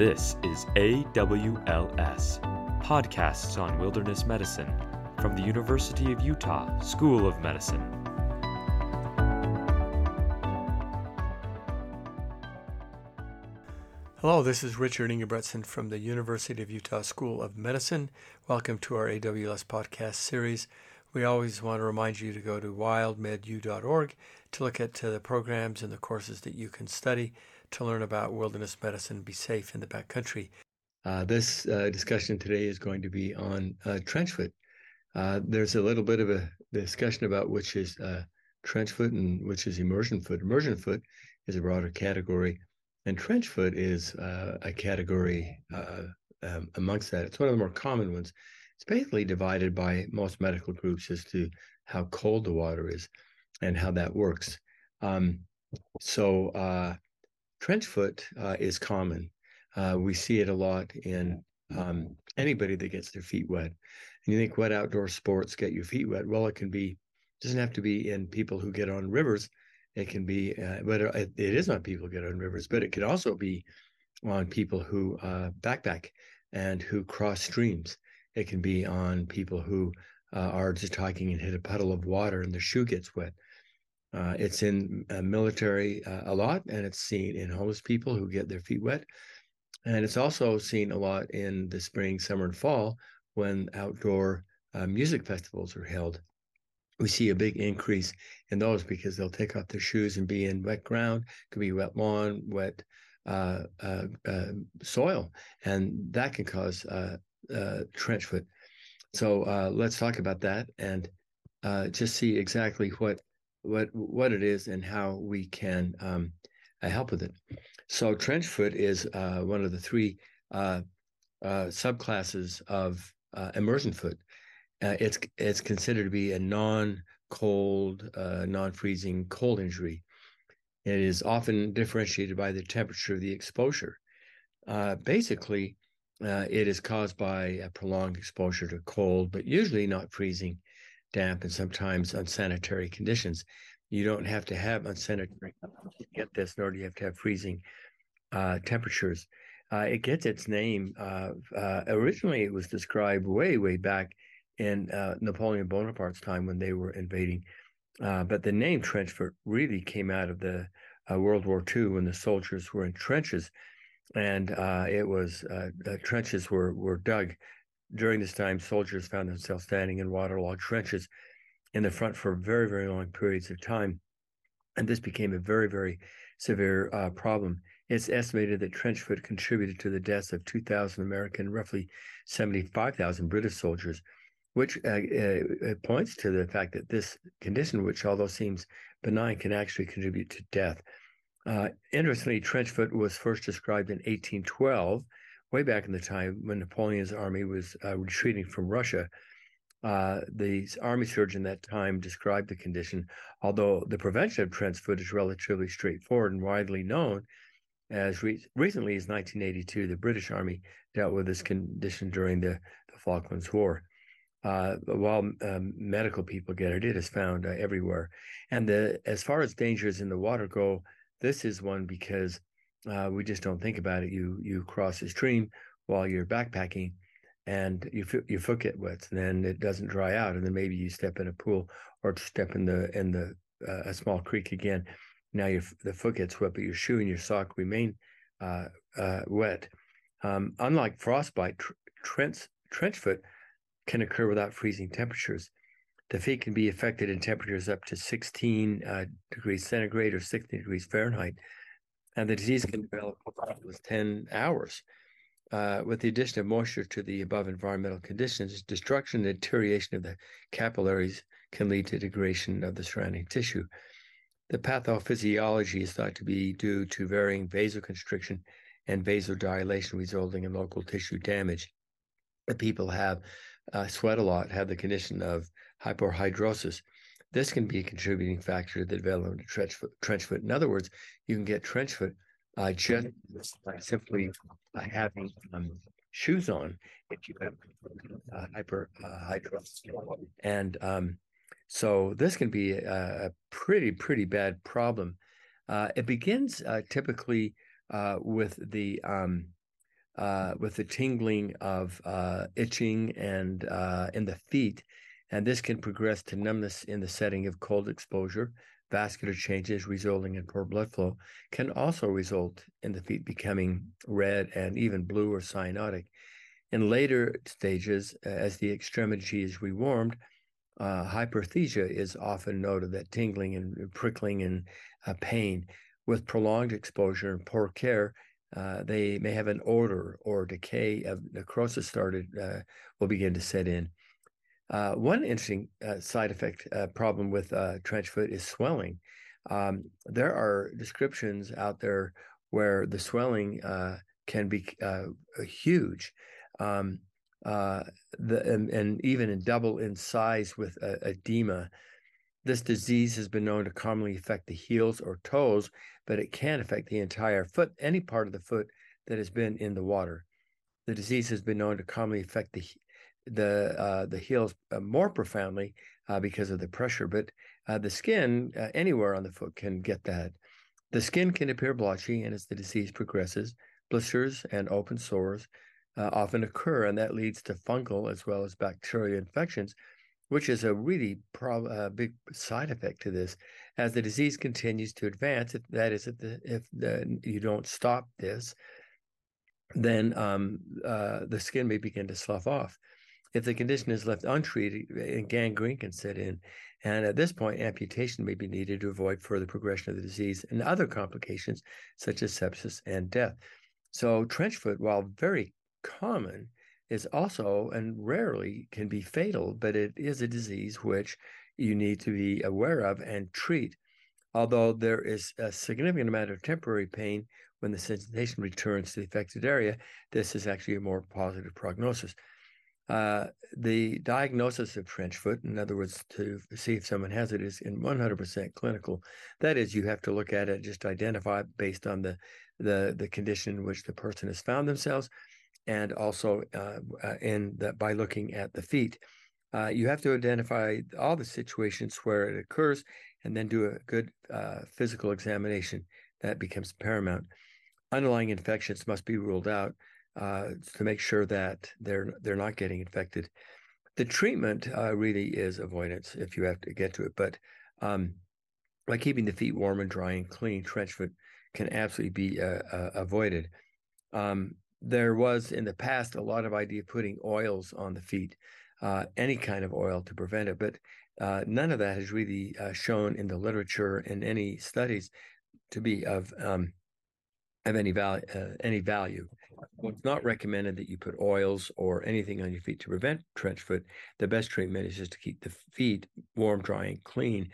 This is AWLS, Podcasts on Wilderness Medicine, from the University of Utah School of Medicine. Hello, this is Richard Ingebretsen from the University of Utah School of Medicine. Welcome to our AWLS podcast series. We always want to remind you to go to wildmedu.org to look at uh, the programs and the courses that you can study to learn about wilderness medicine, be safe in the backcountry. Uh, this uh, discussion today is going to be on uh, trench foot. Uh, there's a little bit of a discussion about which is uh, trench foot and which is immersion foot. Immersion foot is a broader category, and trench foot is uh, a category um, amongst that. It's one of the more common ones. It's basically divided by most medical groups as to how cold the water is and how that works. Um, so trench foot uh, is common. Uh, we see it a lot in um, anybody that gets their feet wet. And you think wet outdoor sports get your feet wet? Well, it can be. Doesn't have to be in people who get on rivers. It can be, uh, but it is on people who get on rivers. But it could also be on people who uh, backpack and who cross streams. It can be on people who uh, are just hiking and hit a puddle of water and their shoe gets wet. Uh, it's in uh, military uh, a lot, and it's seen in homeless people who get their feet wet. And it's also seen a lot in the spring, summer, and fall when outdoor uh, music festivals are held. We see a big increase in those because they'll take off their shoes and be in wet ground, could be wet lawn, wet uh, uh, soil, and that can cause trench foot. So let's talk about that and just see exactly what what what it is and how we can um, uh, help with it. So trench foot is uh, one of the three uh, uh subclasses of uh, immersion foot. Uh, it's it's considered to be a non-cold, non-freezing cold injury. It is often differentiated by the temperature of the exposure. basically, it is caused by a prolonged exposure to cold, but usually not freezing damp, and sometimes unsanitary conditions. You don't have to have unsanitary conditions to get this, nor do you have to have freezing uh, temperatures. Uh, it gets its name. Uh, uh originally, it was described way, way back in uh, Napoleon Bonaparte's time when they were invading. Uh, but the name trench foot really came out of the World War II when the soldiers were in trenches, and it was trenches were were dug during this time, soldiers found themselves standing in waterlogged trenches in the front for very, very long periods of time. And this became a very, very severe uh, problem. It's estimated that trench foot contributed to the deaths of 2,000 American, roughly 75,000 British soldiers, which uh, uh, points to the fact that this condition, which although seems benign, can actually contribute to death. Uh, interestingly, trench foot was first described in 1812 way back in the time when Napoleon's army was uh, retreating from Russia. Uh, the army surgeon that time described the condition, although the prevention of trench foot is relatively straightforward and widely known. As re- recently as 1982, the British Army dealt with this condition during the, the Falklands War. Uh, while um, medical people get it, it is found uh, everywhere. And the, as far as dangers in the water go, this is one because uh, we just don't think about it. You you cross a stream while you're backpacking, and you foot get wet, and then it doesn't dry out, and then maybe you step in a pool or step in the in the uh, a small creek again. Now your the foot gets wet, but your shoe and your sock remain uh, uh wet. Um, unlike frostbite, tr- trench trench foot can occur without freezing temperatures. The feet can be affected in temperatures up to 16 uh, degrees centigrade or 60 degrees Fahrenheit and the disease can develop with 10 hours. Uh, with the addition of moisture to the above environmental conditions, destruction and deterioration of the capillaries can lead to degradation of the surrounding tissue. The pathophysiology is thought to be due to varying vasoconstriction and vasodilation resulting in local tissue damage. The people have uh, sweat a lot, have the condition of hyperhidrosis, this can be a contributing factor to the development of trench foot. Trench foot. In other words, you can get trench foot uh, just by simply uh, having um, shoes on if you have uh, hyperhidrosis. Uh, and um, so this can be a, a pretty, pretty bad problem. Uh, it begins uh, typically with the um, with the tingling of itching and in the feet, and this can progress to numbness in the setting of cold exposure. Vascular changes resulting in poor blood flow can also result in the feet becoming red and even blue or cyanotic. In later stages, as the extremity is rewarmed, uh, hyperesthesia is often noted that tingling and prickling and uh, pain. With prolonged exposure and poor care, uh, they may have an odor or decay of necrosis started uh, will begin to set in. Uh, one interesting uh, side effect problem with trench foot is swelling. Um, there are descriptions out there where the swelling can be huge. Um, uh, the, and, and, even in double in size with uh, edema. This disease has been known to commonly affect the heels or toes, but it can affect the entire foot, any part of the foot that has been in the water. The disease has been known to commonly affect the the uh, the heels uh, more profoundly uh, because of the pressure, but uh, the skin anywhere on the foot can get that. The skin can appear blotchy, and as the disease progresses, blisters and open sores often occur, and that leads to fungal as well as bacterial infections, which is a really pro- uh, big side effect to this. As the disease continues to advance, if that is, if, the, if the, you don't stop this, then um, uh, the skin may begin to slough off. If the condition is left untreated, gangrene can set in. And at this point, amputation may be needed to avoid further progression of the disease and other complications such as sepsis and death. So, trench foot, while very common is also and rarely can be fatal, but it is a disease which you need to be aware of and treat. Although there is a significant amount of temporary pain when the sensation returns to the affected area, this is actually a more positive prognosis. Uh, the diagnosis of trench foot, in other words, to see if someone has it, is in 100% clinical. That is, you have to look at it, just identify based on the the the condition in which the person has found themselves, and also uh, uh, in by looking at the feet. Uh, you have to identify all the situations where it occurs and then do a good uh, physical examination. That becomes paramount. Underlying infections must be ruled out uh, to make sure that they're they're not getting infected. The treatment uh, really is avoidance if you have to get to it, but um, by keeping the feet warm and dry and clean, trench foot can absolutely be avoided. Um, there was in the past a lot of idea of putting oils on the feet, uh, any kind of oil to prevent it, but uh, none of that has really uh, shown in the literature in any studies to be of um, of any value. Uh, any value. It's not recommended that you put oils or anything on your feet to prevent trench foot. The best treatment is just to keep the feet warm, dry, and clean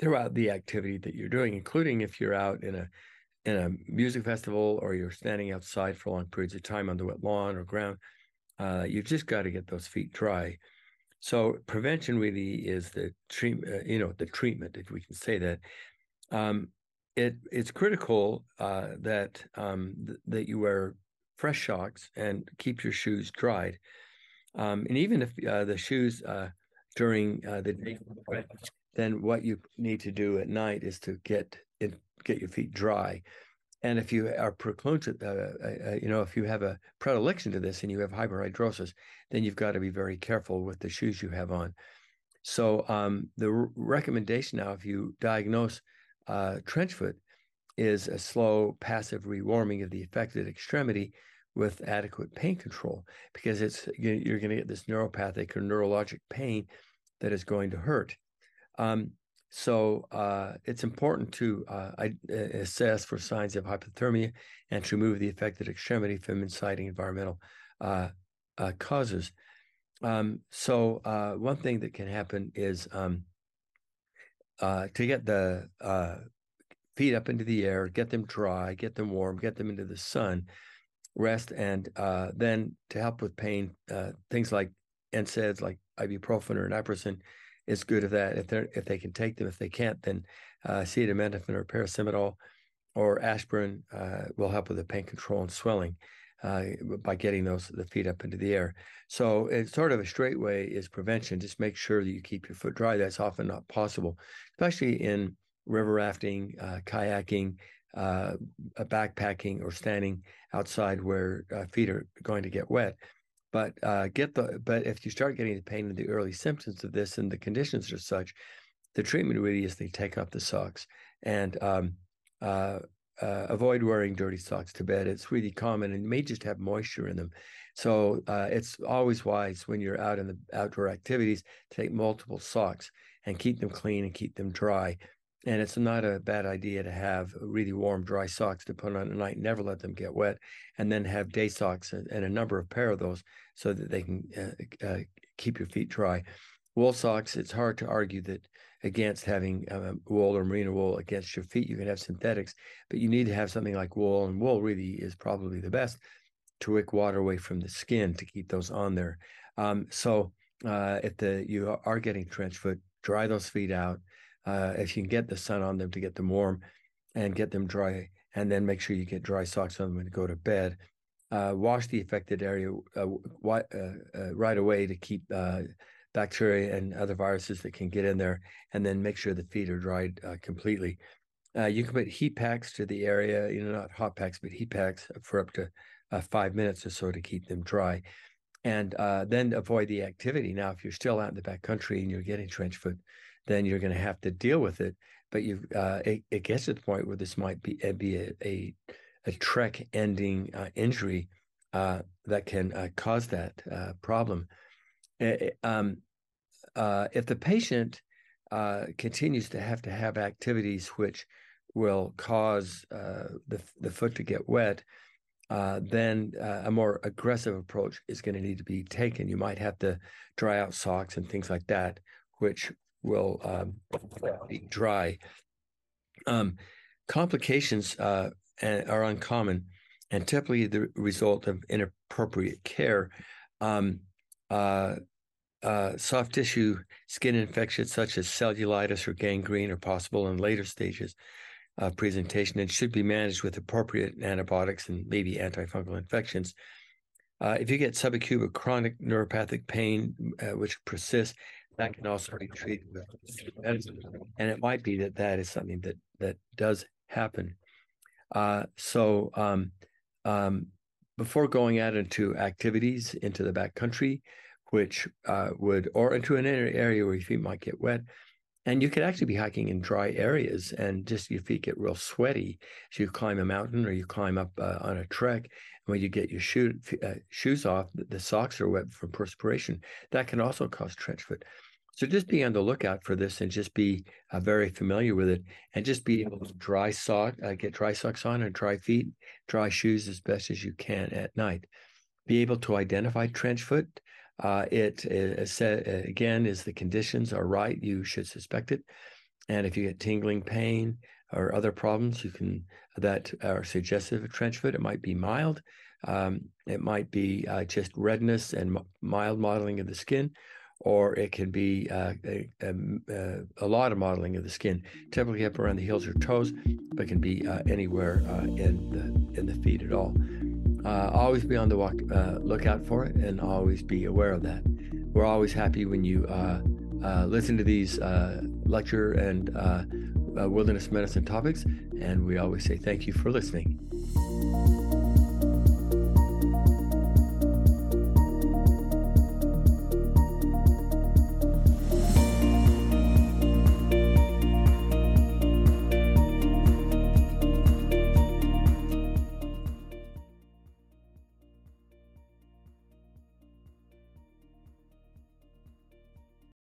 throughout the activity that you're doing, including if you're out in a in a music festival or you're standing outside for long periods of time on the wet lawn or ground, uh, you've just got to get those feet dry. So prevention really is the treatment, uh, you know, the treatment, if we can say that. Um, it it's critical uh, that um, th- that you wear fresh socks and keep your shoes dried. Um, and even if uh, the shoes uh, during uh, the day, then what you need to do at night is to get it get your feet dry. And if you are precluded, uh, uh, uh, you know, if you have a predilection to this and you have hyperhidrosis, then you've got to be very careful with the shoes you have on. So um, the r- recommendation now, if you diagnose uh, trench foot, is a slow, passive rewarming of the affected extremity with adequate pain control, because it's you're going to get this neuropathic or neurologic pain that is going to hurt. Um, so uh, it's important to uh, assess for signs of hypothermia and to remove the affected extremity from inciting environmental uh, uh causes. Um, so uh, one thing that can happen is um, uh, to get the feet up into the air, get them dry, get them warm, get them into the sun, rest, and then to help with pain, things like NSAIDs like ibuprofen or naproxen is good at that. If they if they can take them, if they can't, then uh, acetaminophen or paracetamol or aspirin uh, will help with the pain control and swelling uh, by getting those the feet up into the air. So it's sort of a straight way is prevention. Just make sure that you keep your foot dry. That's often not possible, especially in river rafting, uh, kayaking, uh, backpacking or standing outside where uh, feet are going to get wet. But uh, get the but if you start getting the pain and the early symptoms of this and the conditions are such, the treatment really is they take off the socks and um, uh, uh, avoid wearing dirty socks to bed. It's really common and may just have moisture in them. So uh, it's always wise when you're out in the outdoor activities take multiple socks and keep them clean and keep them dry. And it's not a bad idea to have really warm, dry socks to put on at night. Never let them get wet, and then have day socks and, and a number of pair of those so that they can uh, uh, keep your feet dry. Wool socks. It's hard to argue that against having um, wool or merino wool against your feet. You can have synthetics, but you need to have something like wool, and wool really is probably the best to wick water away from the skin to keep those on there. Um, so uh, if the you are getting trench foot, dry those feet out. Uh, if you can get the sun on them to get them warm and get them dry, and then make sure you get dry socks on them when you go to bed. Uh, wash the affected area uh, uh, uh, right away to keep bacteria and other viruses that can get in there, and then make sure the feet are dried completely. you can put heat packs to the area, you know, not hot packs, but heat packs for up to five minutes or so to keep them dry and uh, then avoid the activity. Now, if you're still out in the back country and you're getting trench foot, then you're going to have to deal with it. But you, uh, it, it, gets to the point where this might be uh, be a a, a trek ending uh, injury uh, that can uh, cause that problem. Um, if the patient continues to have to have activities which will cause the the foot to get wet, uh, then uh, a more aggressive approach is going to need to be taken. You might have to dry out socks and things like that, which will um, be dry. Um, complications uh, are uncommon and typically the result of inappropriate care. Um, uh, uh, soft tissue skin infections such as cellulitis or gangrene are possible in later stages of presentation and should be managed with appropriate antibiotics and maybe antifungal infections. Uh, if you get subacute chronic neuropathic pain, uh, which persists, that can also be treated with medicine. And it might be that that is something that that does happen. Uh, so um, um, before going out into activities into the backcountry, which uh, would, or into an area where your feet might get wet, and you could actually be hiking in dry areas and just your feet get real sweaty as you climb a mountain or you climb up uh, on a trek. And when you get your shoe, uh, shoes off, the, the, socks are wet from perspiration. That can also cause trench foot. So just be on the lookout for this and just be uh, very familiar with it and just be able to dry sock, uh, get dry socks on and dry feet, dry shoes as best as you can at night. Be able to identify trench foot uh, it, it said again, is the conditions are right, you should suspect it. And if you get tingling pain or other problems, you can that are suggestive of trench foot. It might be mild. Um, it might be uh, just redness and mild mottling of the skin, or it can be uh, a, a, a, lot of mottling of the skin, typically up around the heels or toes, but can be uh, anywhere uh, in the in the feet at all uh, always be on the walk, uh, lookout for it and always be aware of that. We're always happy when you uh, uh listen to these uh, lecture and uh, wilderness medicine topics, and we always say thank you for listening.